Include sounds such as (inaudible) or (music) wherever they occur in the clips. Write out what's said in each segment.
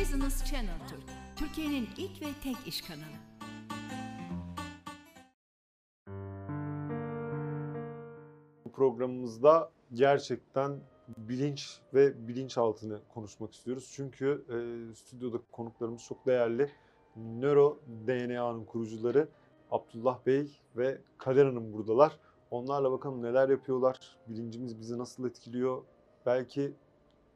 Business Channel Türk, Türkiye'nin ilk ve tek iş kanalı. Bu programımızda gerçekten bilinç ve bilinçaltını konuşmak istiyoruz. Çünkü e, stüdyodaki konuklarımız çok değerli. Nöro DNA'nın kurucuları Abdullah Bey ve Kader Hanım buradalar. Onlarla bakalım neler yapıyorlar, bilincimiz bizi nasıl etkiliyor, belki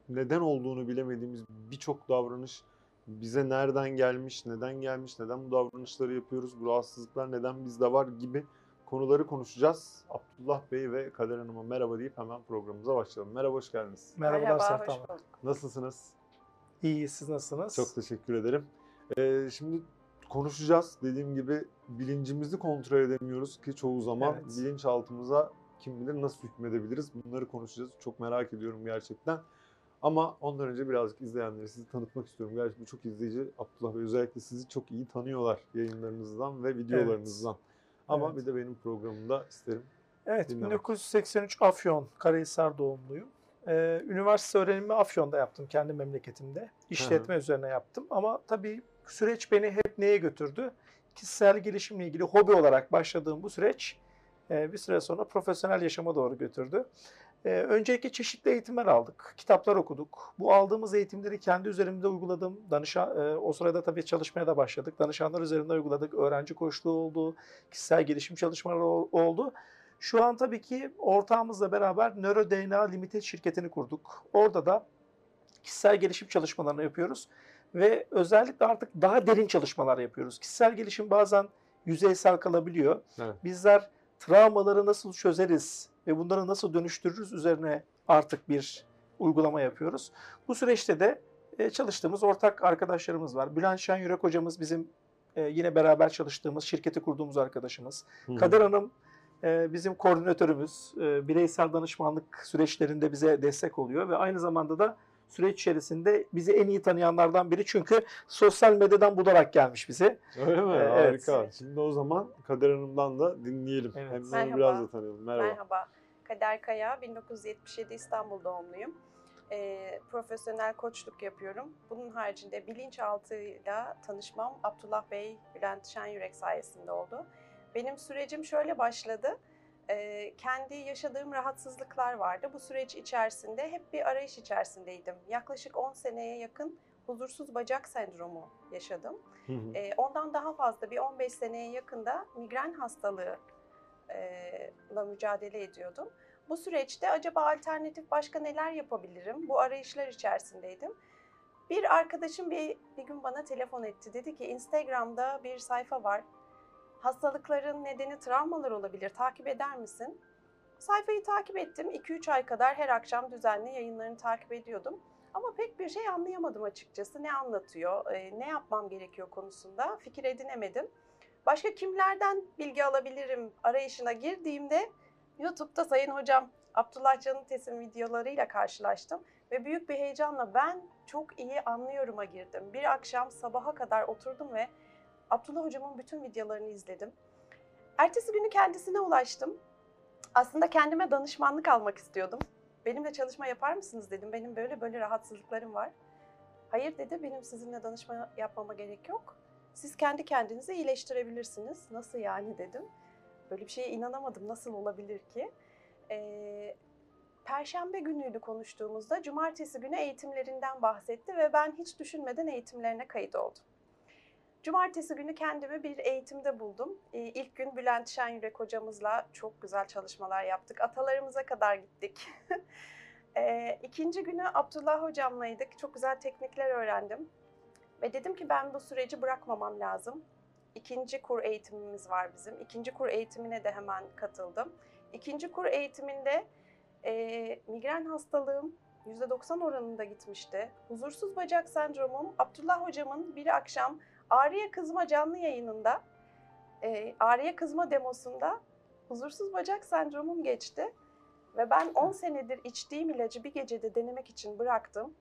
neden olduğunu bilemediğimiz birçok davranış bize nereden gelmiş, neden gelmiş, neden bu davranışları yapıyoruz, bu rahatsızlıklar neden bizde var gibi konuları konuşacağız. Abdullah Bey ve Kader Hanım'a merhaba deyip hemen programımıza başlayalım. Merhaba, hoş geldiniz. Merhabalar Merhaba, Sertan bulduk. Nasılsınız? İyi, siz nasılsınız? Çok teşekkür ederim. Ee, şimdi konuşacağız. Dediğim gibi bilincimizi kontrol edemiyoruz ki çoğu zaman Evet. bilinçaltımıza kim bilir nasıl hükmedebiliriz bunları konuşacağız. Çok merak ediyorum gerçekten. Ama ondan önce birazcık izleyenleri sizi tanıtmak istiyorum. Gerçekten çok izleyici Abdullah Bey özellikle sizi çok iyi tanıyorlar yayınlarınızdan ve videolarınızdan. Ama Evet. bir de benim programımda isterim. Evet, Dinlemek. 1983 Afyon, Karahisar doğumluyum. Ee, üniversite öğrenimi Afyon'da yaptım, kendi memleketimde. İşletme üzerine yaptım ama tabii süreç beni hep neye götürdü? Kişisel gelişimle ilgili hobi olarak başladığım bu süreç e, bir süre sonra profesyonel yaşama doğru götürdü. Ee, öncelikle çeşitli eğitimler aldık, kitaplar okuduk. Bu aldığımız eğitimleri kendi üzerimde uyguladım. Danışan, e, o sırada tabii çalışmaya da başladık. Danışanlar üzerinde uyguladık. Öğrenci koçluğu oldu, kişisel gelişim çalışmaları ol- oldu. Şu an tabii ki ortağımızla beraber Nöro DNA Limited şirketini kurduk. Orada da kişisel gelişim çalışmalarını yapıyoruz ve özellikle artık daha derin çalışmalar yapıyoruz. Kişisel gelişim bazen yüzeysel kalabiliyor. Evet. Bizler travmaları nasıl çözeriz ve bunları nasıl dönüştürürüz üzerine artık bir uygulama yapıyoruz. Bu süreçte de e, çalıştığımız ortak arkadaşlarımız var. Bülent Şen Yürek hocamız bizim e, yine beraber çalıştığımız, şirketi kurduğumuz arkadaşımız. Hı hı. Kader Hanım e, bizim koordinatörümüz. Bireysel danışmanlık süreçlerinde bize destek oluyor ve aynı zamanda da süreç içerisinde bizi en iyi tanıyanlardan biri çünkü sosyal medyadan bularak gelmiş bize. Öyle mi? Ee, evet. Harika. Şimdi o zaman Kader Hanım'dan da dinleyelim. Evet. Hem Merhaba. biraz da tanıyalım. Merhaba. Merhaba. Kader Kaya, 1977 İstanbul doğumluyum. Ee, profesyonel koçluk yapıyorum. Bunun haricinde bilinçaltıyla tanışmam Abdullah Bey, Bülent Şenyürek sayesinde oldu. Benim sürecim şöyle başladı. Ee, kendi yaşadığım rahatsızlıklar vardı. Bu süreç içerisinde hep bir arayış içerisindeydim. Yaklaşık 10 seneye yakın huzursuz bacak sendromu yaşadım. Hı hı. E, ondan daha fazla bir 15 seneye yakında migren hastalığı e, la mücadele ediyordum. Bu süreçte acaba alternatif başka neler yapabilirim? Bu arayışlar içerisindeydim. Bir arkadaşım bir, bir gün bana telefon etti. Dedi ki Instagram'da bir sayfa var. Hastalıkların nedeni travmalar olabilir. Takip eder misin? Sayfayı takip ettim. 2-3 ay kadar her akşam düzenli yayınlarını takip ediyordum. Ama pek bir şey anlayamadım açıkçası. Ne anlatıyor, e, ne yapmam gerekiyor konusunda fikir edinemedim. Başka kimlerden bilgi alabilirim arayışına girdiğimde YouTube'da Sayın Hocam Abdullah Canıtes'in videolarıyla karşılaştım. Ve büyük bir heyecanla ben çok iyi anlıyorum'a girdim. Bir akşam sabaha kadar oturdum ve Abdullah Hocam'ın bütün videolarını izledim. Ertesi günü kendisine ulaştım. Aslında kendime danışmanlık almak istiyordum. Benimle çalışma yapar mısınız dedim. Benim böyle böyle rahatsızlıklarım var. Hayır dedi, benim sizinle danışma yapmama gerek yok. Siz kendi kendinizi iyileştirebilirsiniz. Nasıl yani dedim. Böyle bir şeye inanamadım. Nasıl olabilir ki? Ee, Perşembe günüydü konuştuğumuzda. Cumartesi günü eğitimlerinden bahsetti ve ben hiç düşünmeden eğitimlerine kayıt oldum. Cumartesi günü kendimi bir eğitimde buldum. Ee, ilk gün Bülent Şenyürek hocamızla çok güzel çalışmalar yaptık. Atalarımıza kadar gittik. (laughs) Ee, ikinci günü Abdullah hocamlaydık. Çok güzel teknikler öğrendim. Ve dedim ki ben bu süreci bırakmamam lazım. İkinci kur eğitimimiz var bizim. İkinci kur eğitimine de hemen katıldım. İkinci kur eğitiminde e, migren hastalığım %90 oranında gitmişti. Huzursuz bacak sendromum Abdullah hocamın bir akşam Ağrıya Kızma canlı yayınında, e, Ağrıya Kızma demosunda huzursuz bacak sendromum geçti. Ve ben 10 senedir içtiğim ilacı bir gecede denemek için bıraktım.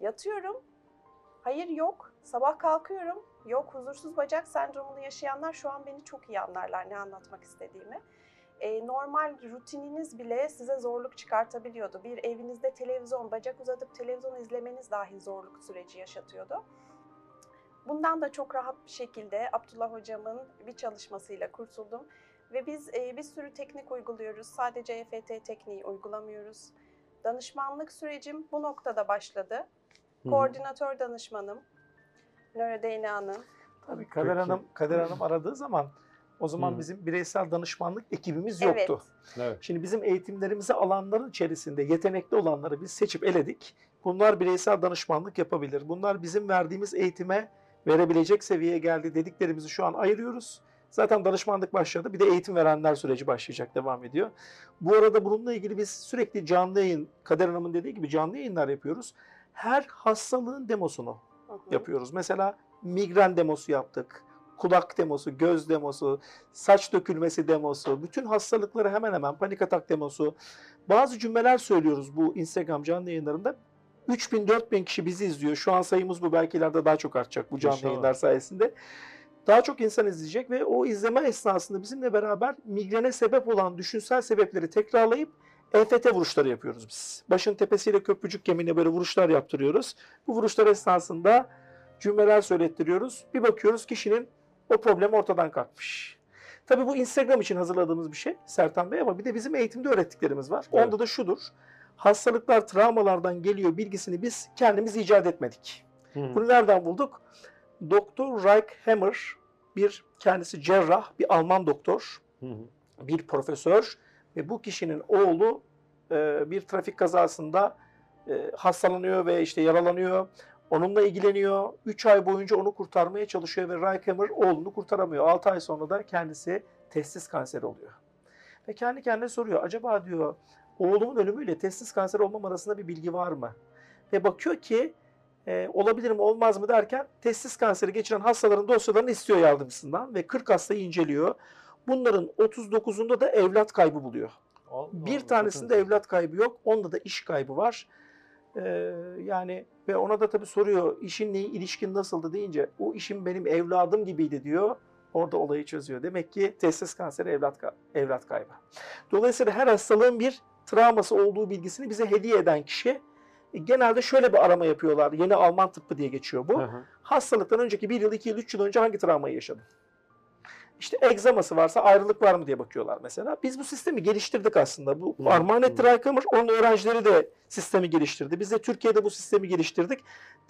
Yatıyorum, hayır yok. Sabah kalkıyorum, yok. Huzursuz bacak sendromunu yaşayanlar şu an beni çok iyi anlarlar ne anlatmak istediğimi. e, normal rutininiz bile size zorluk çıkartabiliyordu. Bir evinizde televizyon, bacak uzatıp televizyon izlemeniz dahi zorluk süreci yaşatıyordu. Bundan da çok rahat bir şekilde Abdullah hocamın bir çalışmasıyla kurtuldum. Ve biz e, bir sürü teknik uyguluyoruz. Sadece EFT tekniği uygulamıyoruz. Danışmanlık sürecim bu noktada başladı. Koordinatör danışmanım. NeuroDNA'nın. Tabii Kader Peki. Hanım, Kader Hanım aradığı zaman o zaman Hı. bizim bireysel danışmanlık ekibimiz Evet. yoktu. Evet. Şimdi bizim eğitimlerimizi alanların içerisinde yetenekli olanları biz seçip eledik. Bunlar bireysel danışmanlık yapabilir. Bunlar bizim verdiğimiz eğitime verebilecek seviyeye geldi dediklerimizi şu an ayırıyoruz. Zaten danışmanlık başladı. Bir de eğitim verenler süreci başlayacak, devam ediyor. Bu arada bununla ilgili biz sürekli canlı yayın, Kader Hanım'ın dediği gibi canlı yayınlar yapıyoruz. Her hastalığın demosunu Hı hı. yapıyoruz. Mesela migren demosu yaptık. Kulak demosu, göz demosu, saç dökülmesi demosu, bütün hastalıkları hemen hemen panik atak demosu. Bazı cümleler söylüyoruz bu Instagram canlı yayınlarında. 3000-4000 kişi bizi izliyor. Şu an sayımız bu. Belki ileride daha çok artacak bu canlı İnşallah. yayınlar sayesinde. Daha çok insan izleyecek ve o izleme esnasında bizimle beraber migrene sebep olan düşünsel sebepleri tekrarlayıp EFT vuruşları yapıyoruz biz. Başın tepesiyle köprücük kemiğine böyle vuruşlar yaptırıyoruz. Bu vuruşlar esnasında cümleler söylettiriyoruz. Bir bakıyoruz kişinin o problem ortadan kalkmış. Tabii bu Instagram için hazırladığımız bir şey Sertan Bey ama bir de bizim eğitimde öğrettiklerimiz var. Evet. Onda da şudur. Hastalıklar travmalardan geliyor bilgisini biz kendimiz icat etmedik. Hı. Bunu nereden bulduk? Doktor Reich Hammer bir kendisi cerrah, bir Alman doktor, hı. bir profesör ve bu kişinin oğlu e, bir trafik kazasında e, hastalanıyor ve işte yaralanıyor. Onunla ilgileniyor. 3 ay boyunca onu kurtarmaya çalışıyor ve Reichhammer oğlunu kurtaramıyor. 6 ay sonra da kendisi testis kanseri oluyor. Ve kendi kendine soruyor. Acaba diyor oğlumun ölümüyle testis kanseri olmam arasında bir bilgi var mı? Ve bakıyor ki e, olabilir mi olmaz mı derken testis kanseri geçiren hastaların dosyalarını istiyor yardımcısından ve 40 hastayı inceliyor. Bunların 39'unda da evlat kaybı buluyor. Allah Bir Allah, tanesinde çok evlat kaybı yok. Onda da iş kaybı var. Ee, yani ve ona da tabii soruyor işinle ilişkin nasıldı deyince o işim benim evladım gibiydi diyor. Orada olayı çözüyor. Demek ki testis kanseri evlat evlat kaybı. Dolayısıyla her hastalığın bir travması olduğu bilgisini bize hediye eden kişi e, genelde şöyle bir arama yapıyorlar. Yeni Alman tıbbı diye geçiyor bu Hı hı. hastalıktan önceki bir yıl, iki yıl, üç yıl önce hangi travmayı yaşadın? İşte egzaması varsa ayrılık var mı diye bakıyorlar mesela. Biz bu sistemi geliştirdik aslında. Bu hı. etti Raykamır. Onun öğrencileri de sistemi geliştirdi. Biz de Türkiye'de bu sistemi geliştirdik.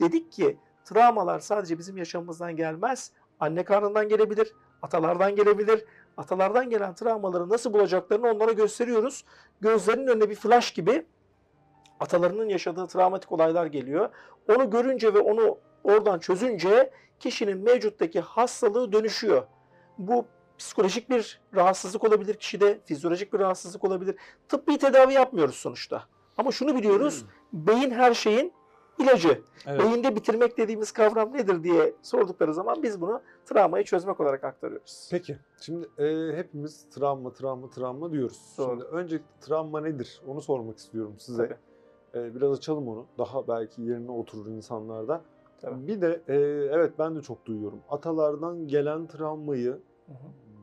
Dedik ki travmalar sadece bizim yaşamımızdan gelmez. Anne karnından gelebilir, atalardan gelebilir. Atalardan gelen travmaları nasıl bulacaklarını onlara gösteriyoruz. Gözlerinin önüne bir flash gibi atalarının yaşadığı travmatik olaylar geliyor. Onu görünce ve onu oradan çözünce kişinin mevcuttaki hastalığı dönüşüyor. Bu psikolojik bir rahatsızlık olabilir kişide, fizyolojik bir rahatsızlık olabilir. Tıbbi tedavi yapmıyoruz sonuçta. Ama şunu biliyoruz, beyin her şeyin ilacı. Evet. Beyinde bitirmek dediğimiz kavram nedir diye sordukları zaman biz bunu travmayı çözmek olarak aktarıyoruz. Peki, şimdi e, hepimiz travma, travma, travma diyoruz. Doğru. Şimdi öncelikle travma nedir? Onu sormak istiyorum size. Tabii. E, biraz açalım onu. Daha belki yerine oturur insanlarda. Tabii. Bir de e, evet ben de çok duyuyorum. Atalardan gelen travmayı Hı hı.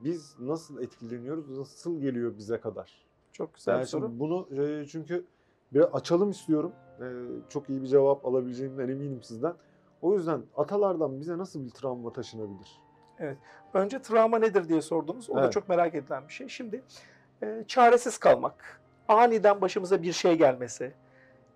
biz nasıl etkileniyoruz? Nasıl geliyor bize kadar? Çok güzel Yani bir soru. bunu e, çünkü biraz açalım istiyorum. E, çok iyi bir cevap alabileceğimden eminim sizden. O yüzden atalardan bize nasıl bir travma taşınabilir? Önce travma nedir diye sordunuz. O da Evet. çok merak edilen bir şey. Şimdi e, çaresiz kalmak, aniden başımıza bir şey gelmesi,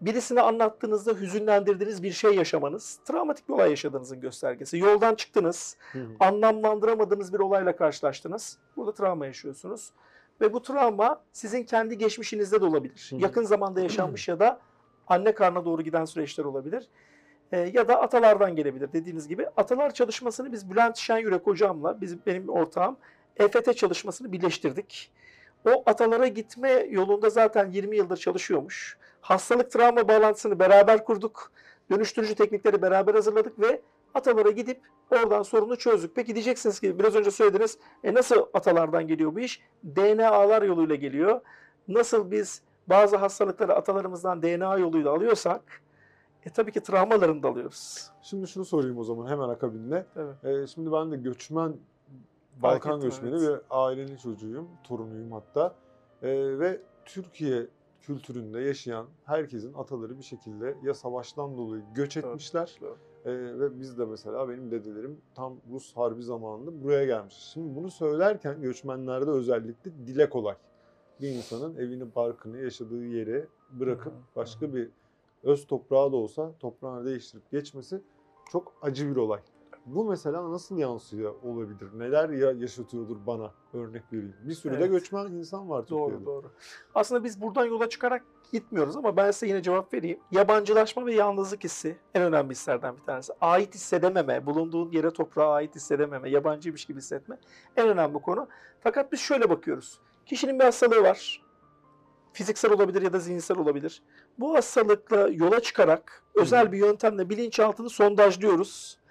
birisine anlattığınızda hüzünlendirdiğiniz bir şey yaşamanız, travmatik bir olay yaşadığınızın göstergesi. Yoldan çıktınız, anlamlandıramadığınız bir olayla karşılaştınız. Burada travma yaşıyorsunuz. Ve bu travma sizin kendi geçmişinizde de olabilir. Hı. Yakın zamanda yaşanmış ya da anne karnına doğru giden süreçler olabilir. Ee, ya da atalardan gelebilir dediğiniz gibi. Atalar çalışmasını biz Bülent Şenyürek hocamla, bizim benim ortağım EFT çalışmasını birleştirdik. O atalara gitme yolunda zaten 20 yıldır çalışıyormuş. Hastalık travma bağlantısını beraber kurduk. Dönüştürücü teknikleri beraber hazırladık ve atalara gidip oradan sorunu çözdük. Peki diyeceksiniz ki biraz önce söylediniz e nasıl atalardan geliyor bu iş? DNA'lar yoluyla geliyor. Nasıl biz bazı hastalıkları atalarımızdan DNA yoluyla alıyorsak e tabii ki travmalarını da alıyoruz. Şimdi şunu sorayım o zaman hemen akabinde. Evet. Ee, şimdi ben de göçmen, Balkan ettim, göçmeni evet. ve ailenin çocuğuyum, torunuyum hatta. Ee, ve Türkiye kültüründe yaşayan herkesin ataları bir şekilde ya savaştan dolayı göç etmişler doğru. ee, ve biz de mesela benim dedelerim tam Rus Harbi zamanında buraya gelmiş. Şimdi bunu söylerken göçmenlerde özellikle dile kolay. Bir insanın evini, barkını, yaşadığı yeri bırakıp başka bir öz toprağı da olsa toprağını değiştirip geçmesi çok acı bir olay. Bu mesela nasıl yansıyor olabilir? Neler ya yaşatıyordur bana örnek vereyim. Bir sürü de Evet. göçmen insan var Türkiye'de. Doğru doğru. Aslında biz buradan yola çıkarak gitmiyoruz ama ben size yine cevap vereyim. Yabancılaşma ve yalnızlık hissi en önemli hislerden bir tanesi. Ait hissedememe, bulunduğun yere toprağa ait hissedememe, yabancıymış gibi hissetme en önemli konu. Fakat biz şöyle bakıyoruz. Kişinin bir hastalığı var. Fiziksel olabilir ya da zihinsel olabilir. Bu hastalıkla yola çıkarak özel bir yöntemle bilinçaltını sondajlıyoruz.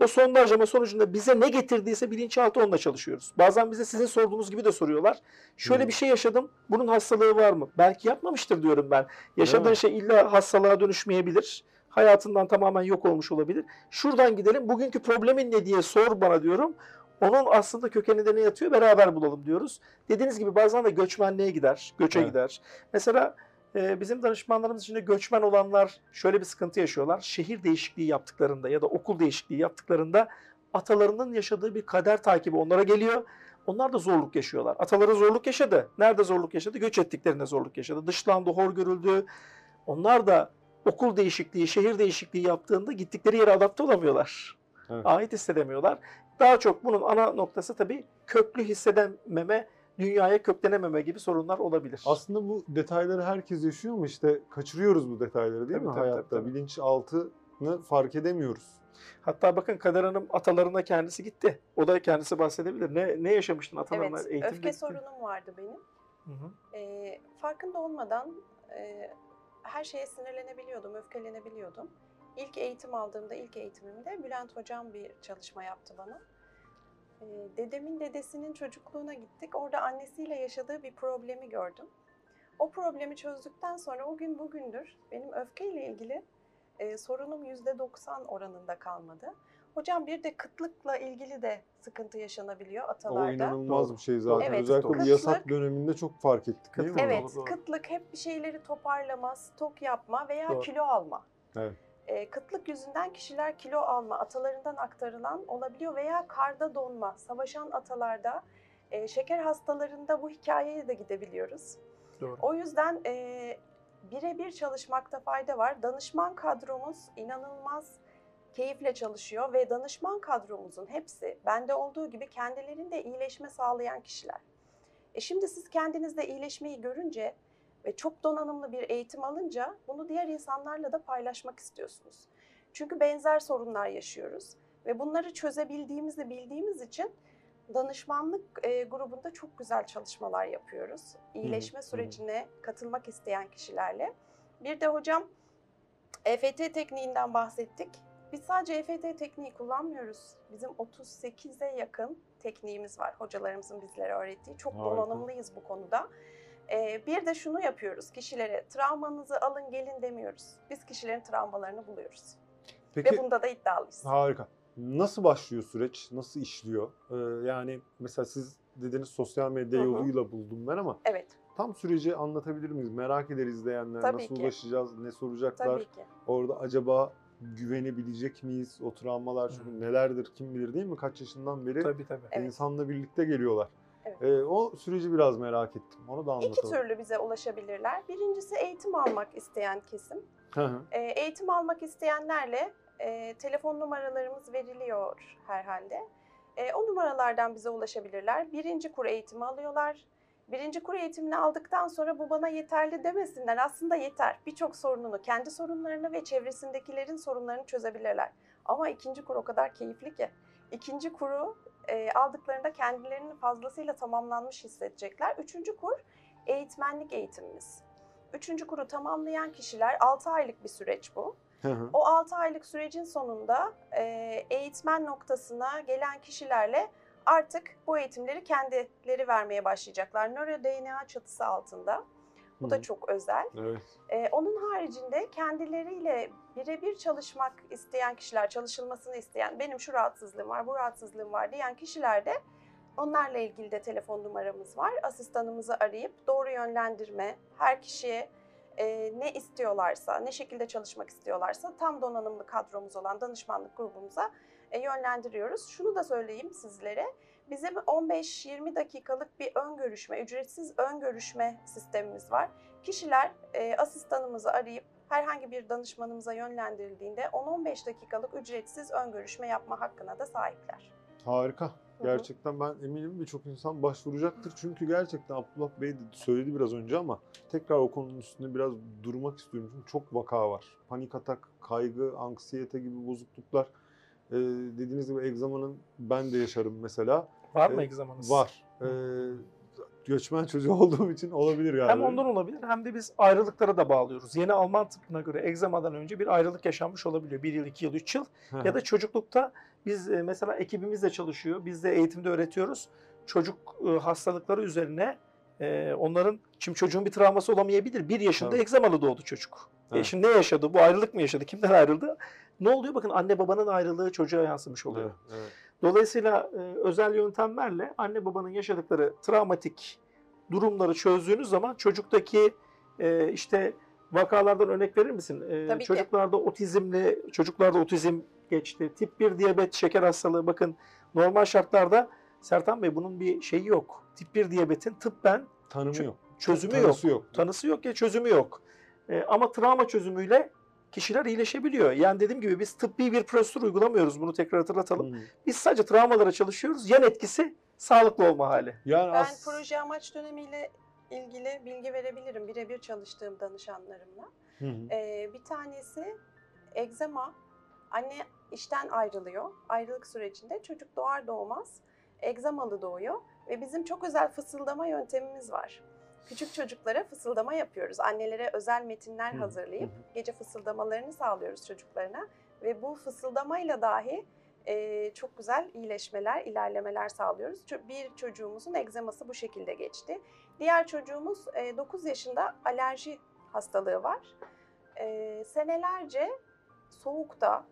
O sondajlama sonucunda bize ne getirdiyse bilinçaltı onunla çalışıyoruz. Bazen bize sizin sorduğunuz gibi de soruyorlar. Şöyle Hı. bir şey yaşadım. Bunun hastalığı var mı? Belki yapmamıştır diyorum ben. Yaşadığın şey illa hastalığa dönüşmeyebilir. Hayatından tamamen yok olmuş olabilir. Şuradan gidelim. Bugünkü problemin ne diye sor bana diyorum. Onun aslında kökeninde ne yatıyor beraber bulalım diyoruz. Dediğiniz gibi bazen de göçmenliğe gider, göçe Evet. gider. Mesela bizim danışmanlarımız içinde göçmen olanlar şöyle bir sıkıntı yaşıyorlar. Şehir değişikliği yaptıklarında ya da okul değişikliği yaptıklarında atalarının yaşadığı bir kader takibi onlara geliyor. Onlar da zorluk yaşıyorlar. Ataları zorluk yaşadı. Nerede zorluk yaşadı? Göç ettiklerinde zorluk yaşadı. Dışlandı, hor görüldü. Onlar da okul değişikliği, şehir değişikliği yaptığında gittikleri yere adapte olamıyorlar. Evet. Ait hissedemiyorlar. Daha çok bunun ana noktası tabii köklü hissedememe, dünyaya köklenememe gibi sorunlar olabilir. Aslında bu detayları herkes yaşıyor mu? İşte kaçırıyoruz bu detayları değil Tabii, mi tabii, hayatta? tabii, tabii. Bilinçaltını fark edemiyoruz. Hatta bakın Kader Hanım atalarına kendisi gitti. O da kendisi bahsedebilir. Ne ne yaşamıştın atalarına? Evet, Eğitimde öfke gittin. sorunum vardı benim. Hı hı. E, farkında olmadan e, her şeye sinirlenebiliyordum, öfkelenebiliyordum. İlk eğitim aldığımda, ilk eğitimimde Bülent Hocam bir çalışma yaptı bana. E, dedemin dedesinin çocukluğuna gittik. Orada annesiyle yaşadığı bir problemi gördüm. O problemi çözdükten sonra o gün bugündür benim öfkeyle ilgili e, sorunum %90 oranında kalmadı. Hocam bir de kıtlıkla ilgili de sıkıntı yaşanabiliyor O atalarda. inanılmaz Doğru. bir şey zaten. Evet, Özellikle bu doğru. yasak Kıtlık- döneminde çok fark ettik değil mi? Kıtlık- Evet, Doğru, doğru. kıtlık hep bir şeyleri toparlama, stok yapma veya Doğru. kilo alma. Evet. Ee, kıtlık yüzünden kişiler kilo alma, atalarından aktarılan olabiliyor veya karda donma. Savaşan atalarda, e, şeker hastalarında bu hikayeye de gidebiliyoruz. Doğru. O yüzden e, birebir çalışmakta fayda var. Danışman kadromuz inanılmaz keyifle çalışıyor ve danışman kadromuzun hepsi bende olduğu gibi kendilerinde iyileşme sağlayan kişiler. E şimdi siz kendinizde iyileşmeyi görünce ve çok donanımlı bir eğitim alınca bunu diğer insanlarla da paylaşmak istiyorsunuz. Çünkü benzer sorunlar yaşıyoruz ve bunları çözebildiğimizi bildiğimiz için danışmanlık e, grubunda çok güzel çalışmalar yapıyoruz. İyileşme hı hı. sürecine katılmak isteyen kişilerle. Bir de hocam EFT tekniğinden bahsettik. Biz sadece EFT tekniği kullanmıyoruz. Bizim 38'e yakın tekniğimiz var. Hocalarımızın bizlere öğrettiği. Çok Harika. donanımlıyız bu konuda. Ee, bir de şunu yapıyoruz. Kişilere travmanızı alın gelin demiyoruz. Biz kişilerin travmalarını buluyoruz. Peki Ve bunda da iddialıyız. harika. Nasıl başlıyor süreç? Nasıl işliyor? Ee, yani mesela siz dediniz sosyal medya Hı hı. yoluyla buldum ben ama Evet, tam süreci anlatabilir miyiz? Merak eder izleyenler. Tabii Nasıl ki. ulaşacağız? Ne soracaklar? tabii ki. Orada acaba güvenebilecek miyiz? O travmalar çünkü nelerdir kim bilir değil mi? Kaç yaşından beri Tabii tabii. Evet. insanla birlikte geliyorlar. Evet. Ee, o süreci biraz merak ettim. Onu da İki anlatalım. türlü bize ulaşabilirler. Birincisi eğitim almak isteyen kesim. Hı hı. E, eğitim almak isteyenlerle e, telefon numaralarımız veriliyor herhalde. E, o numaralardan bize ulaşabilirler. Birinci kur eğitimi alıyorlar. Birinci kur eğitimini aldıktan sonra bu bana yeterli demesinler. Aslında yeter. Birçok sorununu, kendi sorunlarını ve çevresindekilerin sorunlarını çözebilirler. Ama ikinci kur o kadar keyifli ki. İkinci kuru e, aldıklarında kendilerini fazlasıyla tamamlanmış hissedecekler. Üçüncü kur eğitmenlik eğitimimiz. Üçüncü kuru tamamlayan kişiler 6 aylık bir süreç bu. Hı hı. O 6 aylık sürecin sonunda e, eğitmen noktasına gelen kişilerle artık bu eğitimleri kendileri vermeye başlayacaklar. Nöro DNA çatısı altında. Bu Hı da çok özel. Evet. E, onun haricinde kendileriyle birebir çalışmak isteyen kişiler, çalışılmasını isteyen, benim şu rahatsızlığım var, bu rahatsızlığım var diyen kişiler de Onlarla ilgili de telefon numaramız var. Asistanımızı arayıp doğru yönlendirme, her kişiye e, ne istiyorlarsa, ne şekilde çalışmak istiyorlarsa tam donanımlı kadromuz olan danışmanlık grubumuza e, yönlendiriyoruz. Şunu da söyleyeyim sizlere. Bizim 15-20 dakikalık bir ön görüşme, ücretsiz ön görüşme sistemimiz var. Kişiler e, asistanımızı arayıp herhangi bir danışmanımıza yönlendirildiğinde 10-15 dakikalık ücretsiz ön görüşme yapma hakkına da sahipler. Harika. Gerçekten ben eminim birçok insan başvuracaktır. Çünkü gerçekten Abdullah Bey de söyledi biraz önce ama tekrar o konunun üstünde biraz durmak istiyorum. Çünkü çok vaka var. Panik atak, kaygı, anksiyete gibi bozukluklar. Ee, dediğiniz gibi egzamanın ben de yaşarım mesela. Var mı E, egzamanız? Var. Ee, göçmen çocuğu (laughs) olduğum için olabilir galiba. Hem ondan olabilir hem de biz ayrılıklara da bağlıyoruz. Yeni Alman tıbbına göre egzamadan önce bir ayrılık yaşanmış olabiliyor. Bir yıl, iki yıl, üç yıl. Ya da çocuklukta biz e, mesela ekibimiz de çalışıyor. Biz de eğitimde öğretiyoruz. Çocuk e, hastalıkları üzerine e, onların şimdi çocuğun bir travması olamayabilir. Bir yaşında Tabii. egzamalı doğdu çocuk. E Evet. şimdi ne yaşadı? Bu ayrılık mı yaşadı? Kimden ayrıldı? Ne oluyor? Bakın anne babanın ayrılığı çocuğa yansımış oluyor. Evet, evet. Dolayısıyla e, özel yöntemlerle anne babanın yaşadıkları travmatik durumları çözdüğünüz zaman çocuktaki e, işte vakalardan örnek verir misin? E, Tabii ki. çocuklarda otizmli, çocuklarda otizm geçti. Tip 1 diyabet, şeker hastalığı bakın normal şartlarda Sertan Bey bunun bir şeyi yok. Tip 1 diyabetin tıbben Tanımı yok. çözümü Tanısı yok. yok. Tanısı yok ya çözümü yok. E, ama travma çözümüyle kişiler iyileşebiliyor. Yani dediğim gibi biz tıbbi bir prosedür uygulamıyoruz. Bunu tekrar hatırlatalım. Hı. Biz sadece travmalara çalışıyoruz. Yan etkisi sağlıklı olma hali. Yani Ben as- proje amaç dönemiyle ilgili bilgi verebilirim birebir çalıştığım danışanlarımla. Hı hı. Ee, bir tanesi egzama. Anne işten ayrılıyor. Ayrılık sürecinde çocuk doğar doğmaz egzamalı doğuyor ve bizim çok özel fısıldama yöntemimiz var. Küçük çocuklara fısıldama yapıyoruz. Annelere özel metinler hazırlayıp gece fısıldamalarını sağlıyoruz çocuklarına ve bu fısıldamayla dahi e, çok güzel iyileşmeler, ilerlemeler sağlıyoruz. Bir çocuğumuzun egzaması bu şekilde geçti. Diğer çocuğumuz e, 9 yaşında alerji hastalığı var. E, senelerce soğukta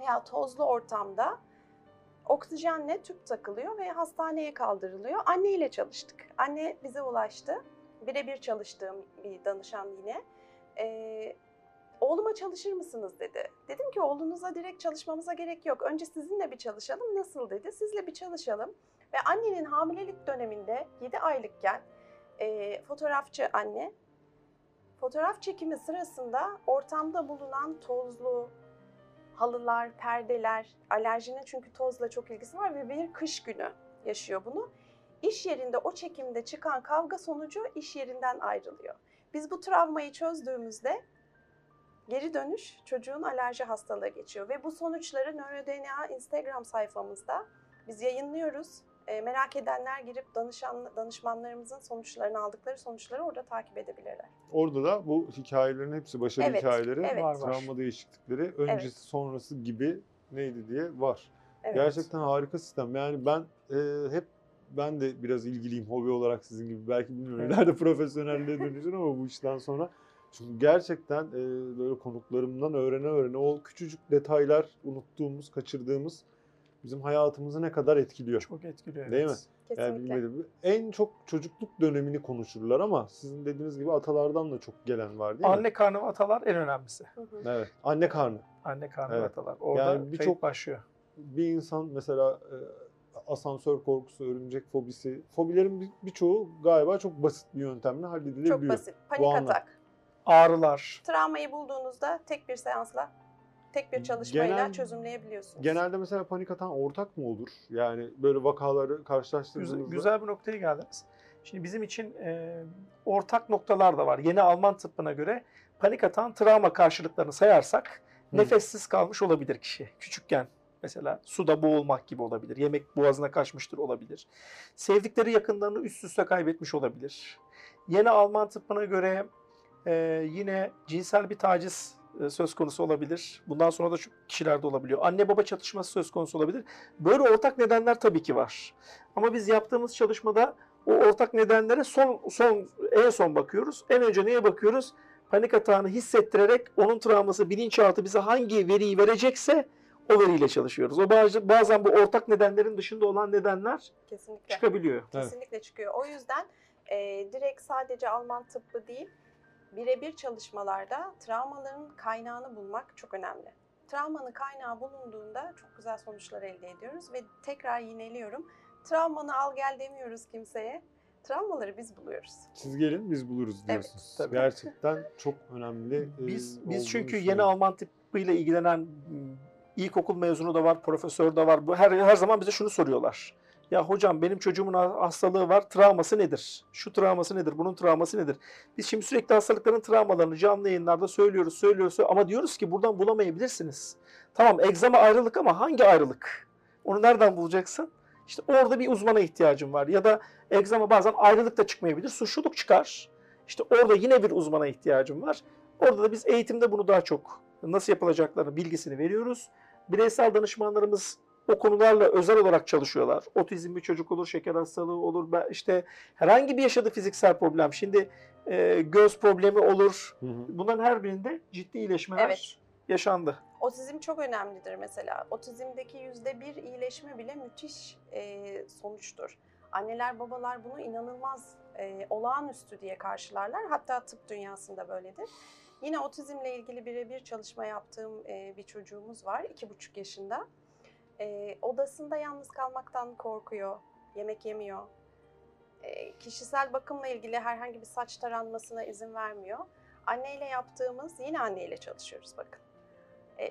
veya tozlu ortamda oksijenle tüp takılıyor ve hastaneye kaldırılıyor. Anne ile çalıştık. Anne bize ulaştı. Birebir çalıştığım bir danışan yine. E, oğluma çalışır mısınız dedi. Dedim ki oğlunuza direkt çalışmamıza gerek yok. Önce sizinle bir çalışalım. Nasıl dedi. Sizle bir çalışalım. Ve annenin hamilelik döneminde 7 aylıkken e, fotoğrafçı anne fotoğraf çekimi sırasında ortamda bulunan tozlu halılar, perdeler, alerjinin çünkü tozla çok ilgisi var ve bir kış günü yaşıyor bunu. İş yerinde o çekimde çıkan kavga sonucu iş yerinden ayrılıyor. Biz bu travmayı çözdüğümüzde geri dönüş çocuğun alerji hastalığı geçiyor ve bu sonuçları NeuroDNA Instagram sayfamızda biz yayınlıyoruz. E, merak edenler girip danışan danışmanlarımızın sonuçlarını aldıkları sonuçları orada takip edebilirler. Orada da bu hikayelerin hepsi başarı Evet, hikayeleri, evet. Var, var. travma değişiklikleri, öncesi sonrası gibi neydi diye var. Evet. Gerçekten harika sistem. Yani ben e, hep ben de biraz ilgiliyim hobi olarak sizin gibi. Belki bilmiyorum Evet. ileride profesyonelliğe (laughs) dönüşür ama bu işten sonra. Çünkü gerçekten e, böyle konuklarımdan öğrene öğrene o küçücük detaylar unuttuğumuz, kaçırdığımız bizim hayatımızı ne kadar etkiliyor. Çok etkiliyor. Değil mi? evet. Yani Kesinlikle. bilmedim. En çok çocukluk dönemini konuşurlar ama sizin dediğiniz gibi atalardan da çok gelen var değil mi? Anne karnı ve atalar en önemlisi. Evet. Anne karnı. Anne karnı ve Evet. atalar. Orada Yani birçok- başlıyor. Bir insan mesela e, asansör korkusu, örümcek fobisi. Fobilerin bir- birçoğu galiba çok basit bir yöntemle halledilebiliyor. Çok basit. Panik Bu anlam- atak. Ağrılar. Travmayı bulduğunuzda tek bir seansla, tek bir çalışmayla Genel- çözümleyebiliyorsunuz. Genelde mesela panik atan ortak mı olur? Yani böyle vakaları karşılaştırdığınızda. Güzel, güzel bir noktaya geldiniz. Şimdi bizim için e, ortak noktalar da var. Yeni Alman tıbbına göre panik atan travma karşılıklarını sayarsak Hı. nefessiz kalmış olabilir kişi. Küçükken mesela suda boğulmak gibi olabilir. Yemek boğazına kaçmıştır olabilir. Sevdikleri yakınlarını üst üste kaybetmiş olabilir. Yeni Alman tıbbına göre e, yine cinsel bir taciz e, söz konusu olabilir. Bundan sonra da şu kişilerde olabiliyor. Anne baba çatışması söz konusu olabilir. Böyle ortak nedenler tabii ki var. Ama biz yaptığımız çalışmada o ortak nedenlere son son en son bakıyoruz. En önce neye bakıyoruz? Panik atağını hissettirerek onun travması bilinçaltı bize hangi veriyi verecekse o veriyle çalışıyoruz. O bazı- bazen bu ortak nedenlerin dışında olan nedenler Kesinlikle. çıkabiliyor. Evet. Kesinlikle çıkıyor. O yüzden e, direkt sadece Alman tıbbı değil, birebir çalışmalarda travmaların kaynağını bulmak çok önemli. Travmanın kaynağı bulunduğunda çok güzel sonuçlar elde ediyoruz ve tekrar yineliyorum. Travmanı al gel demiyoruz kimseye. Travmaları biz buluyoruz. Siz gelin biz buluruz Evet, diyorsunuz. tabii. Gerçekten çok önemli. e, Biz olduğunu biz çünkü yeni. Alman tıbbıyla ilgilenen ilkokul mezunu da var, profesör de var. Bu her her zaman bize şunu soruyorlar. Ya hocam benim çocuğumun ha- hastalığı var. Travması nedir? Şu travması nedir? Bunun travması nedir? Biz şimdi sürekli hastalıkların travmalarını canlı yayınlarda söylüyoruz, söylüyoruz. Ama diyoruz ki buradan bulamayabilirsiniz. Tamam egzama ayrılık ama hangi ayrılık? Onu nereden bulacaksın? İşte orada bir uzmana ihtiyacım var. Ya da egzama bazen ayrılık da çıkmayabilir. Suçluluk çıkar. İşte orada yine bir uzmana ihtiyacım var. Orada da biz eğitimde bunu daha çok nasıl yapılacaklarını bilgisini veriyoruz. Bireysel danışmanlarımız o konularla özel olarak çalışıyorlar. Otizm bir çocuk olur, şeker hastalığı olur, işte herhangi bir yaşadığı fiziksel problem. Şimdi e, göz problemi olur. Hı hı. Bunların her birinde ciddi iyileşmeler Evet. yaşandı. Otizm çok önemlidir mesela. Otizmdeki yüzde bir iyileşme bile müthiş e, sonuçtur. Anneler babalar bunu inanılmaz e, olağanüstü diye karşılarlar. Hatta tıp dünyasında böyledir. Yine otizmle ilgili birebir çalışma yaptığım e, bir çocuğumuz var. iki buçuk yaşında. E, odasında yalnız kalmaktan korkuyor. Yemek yemiyor. E, kişisel bakımla ilgili herhangi bir saç taranmasına izin vermiyor. Anneyle yaptığımız, yine anneyle çalışıyoruz bakın.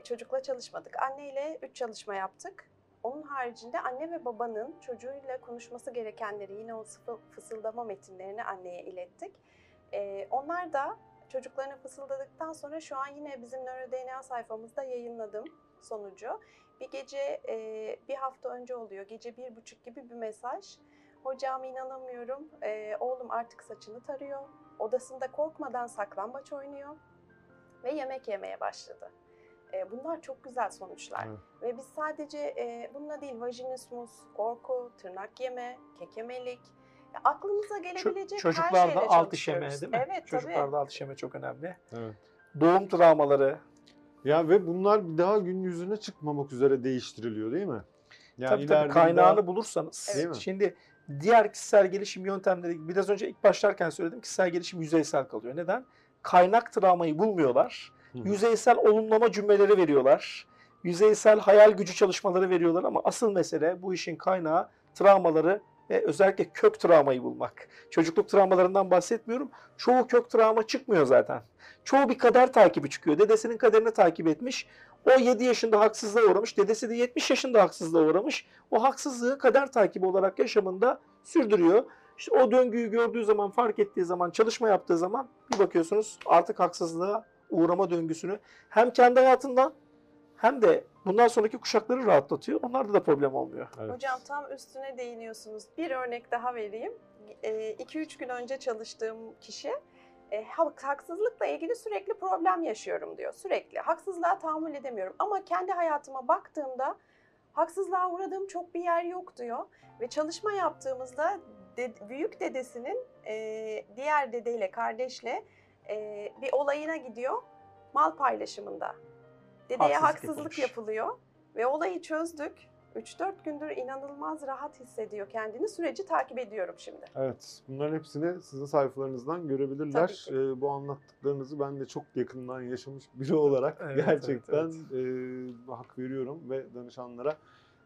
Çocukla çalışmadık. Anneyle üç çalışma yaptık. Onun haricinde anne ve babanın çocuğuyla konuşması gerekenleri yine o fısıldama metinlerini anneye ilettik. Onlar da çocuklarına fısıldadıktan sonra şu an yine bizim NeuroDNA sayfamızda yayınladım sonucu. Bir gece e, bir hafta önce oluyor. Gece bir buçuk gibi bir mesaj. Hocam inanamıyorum. E, oğlum artık saçını tarıyor. Odasında korkmadan saklambaç oynuyor. Ve yemek yemeye başladı. E, bunlar çok güzel sonuçlar. Evet. Ve biz sadece e, bununla değil vajinismus, korku, tırnak yeme, kekemelik, ya aklımıza gelebilecek her çocuklarda şeyle alt işeme çalışıyoruz. değil mi? Evet Çocuklarda tabii. alt işeme çok önemli. Evet. Doğum travmaları. Ya ve bunlar bir daha gün yüzüne çıkmamak üzere değiştiriliyor değil mi? Yani tabii ileride tabii kaynağını daha- bulursanız. Değil mi? Şimdi diğer kişisel gelişim yöntemleri biraz önce ilk başlarken söyledim kişisel gelişim yüzeysel kalıyor. Neden? Kaynak travmayı bulmuyorlar. Hı hı. Yüzeysel olumlama cümleleri veriyorlar. Yüzeysel hayal gücü çalışmaları veriyorlar ama asıl mesele bu işin kaynağı travmaları ve özellikle kök travmayı bulmak. Çocukluk travmalarından bahsetmiyorum. Çoğu kök travma çıkmıyor zaten. Çoğu bir kader takibi çıkıyor. Dedesinin kaderini takip etmiş. O 7 yaşında haksızlığa uğramış. Dedesi de 70 yaşında haksızlığa uğramış. O haksızlığı kader takibi olarak yaşamında sürdürüyor. İşte o döngüyü gördüğü zaman, fark ettiği zaman, çalışma yaptığı zaman bir bakıyorsunuz artık haksızlığa uğrama döngüsünü hem kendi hayatından hem de bundan sonraki kuşakları rahatlatıyor. Onlarda da problem olmuyor. Evet. Hocam tam üstüne değiniyorsunuz. Bir örnek daha vereyim. 2-3 gün önce çalıştığım kişi e, hak- haksızlıkla ilgili sürekli problem yaşıyorum diyor. Sürekli. Haksızlığa tahammül edemiyorum. Ama kendi hayatıma baktığımda haksızlığa uğradığım çok bir yer yok diyor. Ve çalışma yaptığımızda de- büyük dedesinin e, diğer dedeyle, kardeşle e, bir olayına gidiyor. Mal paylaşımında. Dedeye Haksızlık haksızlık yapılıyor. Ve olayı çözdük. 3-4 gündür inanılmaz rahat hissediyor kendini. Süreci takip ediyorum şimdi. Evet, bunların hepsini sizin sayfalarınızdan görebilirler. Tabii ki. Ee, bu anlattıklarınızı ben de çok yakından yaşamış biri olarak Evet, evet, gerçekten e, hak veriyorum ve danışanlara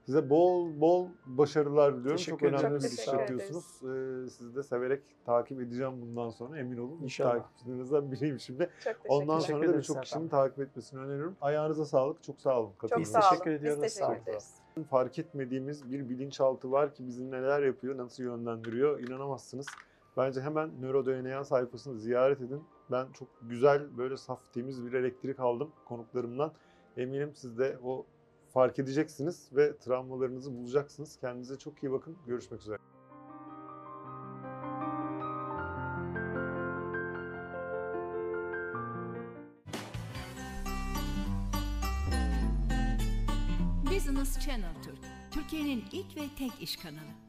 size bol bol başarılar diliyorum. Teşekkür çok ederim. önemli bir iş yapıyorsunuz. Ee, sizi de severek takip edeceğim bundan sonra emin olun. İnşallah. takipçilerinizden biriyim şimdi. Çok Ondan sonra da birçok kişinin takip etmesini öneriyorum. Ayağınıza sağlık. Çok sağ olun. Çok sağ olun. teşekkür ediyoruz. Biz Sağ olun. teşekkür ederiz. fark etmediğimiz bir bilinçaltı var ki bizi neler yapıyor, nasıl yönlendiriyor inanamazsınız. Bence hemen NeuroDNA sayfasını ziyaret edin. Ben çok güzel böyle saf temiz bir elektrik aldım konuklarımdan. Eminim siz de o fark edeceksiniz ve travmalarınızı bulacaksınız. Kendinize çok iyi bakın. Görüşmek üzere. Business Channel Türk, Türkiye'nin ilk ve tek iş kanalı.